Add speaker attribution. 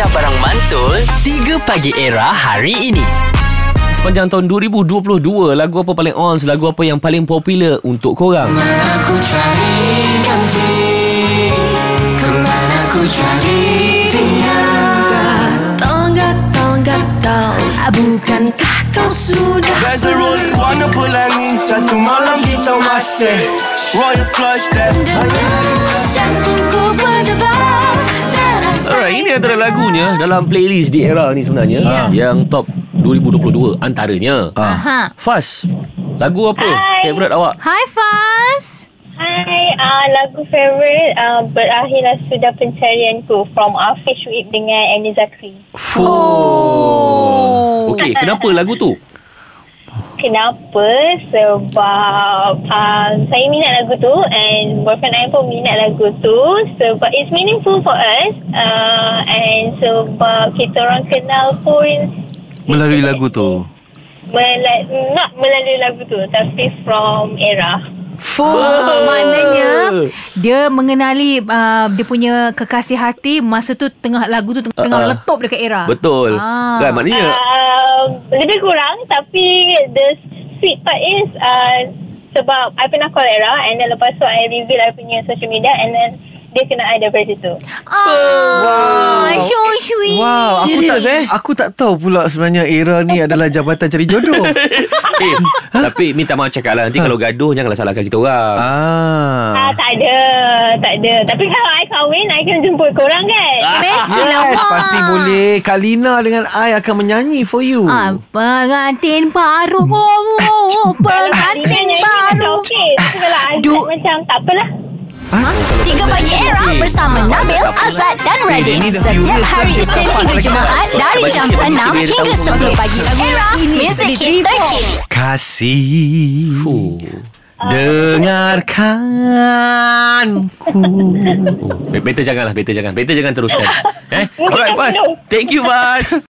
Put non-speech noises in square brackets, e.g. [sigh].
Speaker 1: Aisyah Barang Mantul 3 Pagi Era hari ini.
Speaker 2: Sepanjang tahun 2022 Lagu apa paling on Lagu apa yang paling popular Untuk korang?
Speaker 3: Aku cari ganti? Kemana ku cari dia?
Speaker 4: Gatal, gatal, gatal Bukankah kau sudah
Speaker 5: There's a wanna pelangi Satu malam kita masih. Royal flush that
Speaker 4: berdebar
Speaker 2: Ini antara lagunya Dalam playlist di era ni sebenarnya?
Speaker 4: Ya.
Speaker 2: Yang top 2022 Antaranya.
Speaker 4: Aha.
Speaker 2: Faz Lagu apa?
Speaker 6: Hai.
Speaker 2: Favourite awak?
Speaker 4: Hai Faz
Speaker 6: Hai, uh, lagu favourite uh, Berakhirlah Sudah Pencarianku. From Afish Wib dengan Annie Zakri
Speaker 2: Oh. Okey, kenapa lagu tu?
Speaker 6: Kenapa? Sebab uh, saya minat lagu tu and boyfriend saya pun minat lagu tu sebab it's meaningful for us uh, and sebab kita orang kenal pun
Speaker 7: Melalui lagu tu
Speaker 6: Mela- not melalui lagu tu tapi from era
Speaker 4: Oh, maknanya dia mengenali uh, dia punya kekasih hati masa tu tengah lagu tu tengah,
Speaker 2: Ah, ah.
Speaker 4: meletup dekat era.
Speaker 2: Betul
Speaker 4: Ah.
Speaker 2: Kan maknanya
Speaker 6: uh, lebih kurang tapi the sweet part is uh, sebab I pernah call era and then lepas tu I reveal I punya social media and then dia kenal I daripada situ.
Speaker 4: Ah, so sweet.
Speaker 7: Wow aku tak,
Speaker 2: Serius, eh?
Speaker 7: Aku tak tahu pula Sebenarnya era ni Adalah jabatan cari jodoh. [laughs]
Speaker 2: Eh, Tapi minta maaf cakap lah. Nanti kalau gaduh Janganlah salahkan kita orang.
Speaker 6: Ah,
Speaker 7: Ah,
Speaker 6: tak ada, tak ada. Tapi kalau I kahwin, I kena jemput korang kan?
Speaker 4: Mestilah
Speaker 7: Yes
Speaker 4: Wak.
Speaker 7: Pasti boleh. Kak Lina dengan I Akan menyanyi for you.
Speaker 4: Ah, pengantin baru.
Speaker 6: Kalau
Speaker 4: Pengantin
Speaker 6: Alina nyanyi macam
Speaker 4: baru.
Speaker 6: okey. Kalau I
Speaker 4: Duk.
Speaker 6: macam tak apalah.
Speaker 8: 3 Pagi Era bersama Nabil, Azad dan Radin. Setiap hari Isnin hingga Jumaat Dari jam 6 hingga 10 pagi. Era, music hit terkini.
Speaker 7: Kasih
Speaker 2: Fuh.
Speaker 7: Dengarkanku.
Speaker 2: Oh, better janganlah Better jangan. Better jangan teruskan. Eh? [laughs] Alright Faz Thank you Faz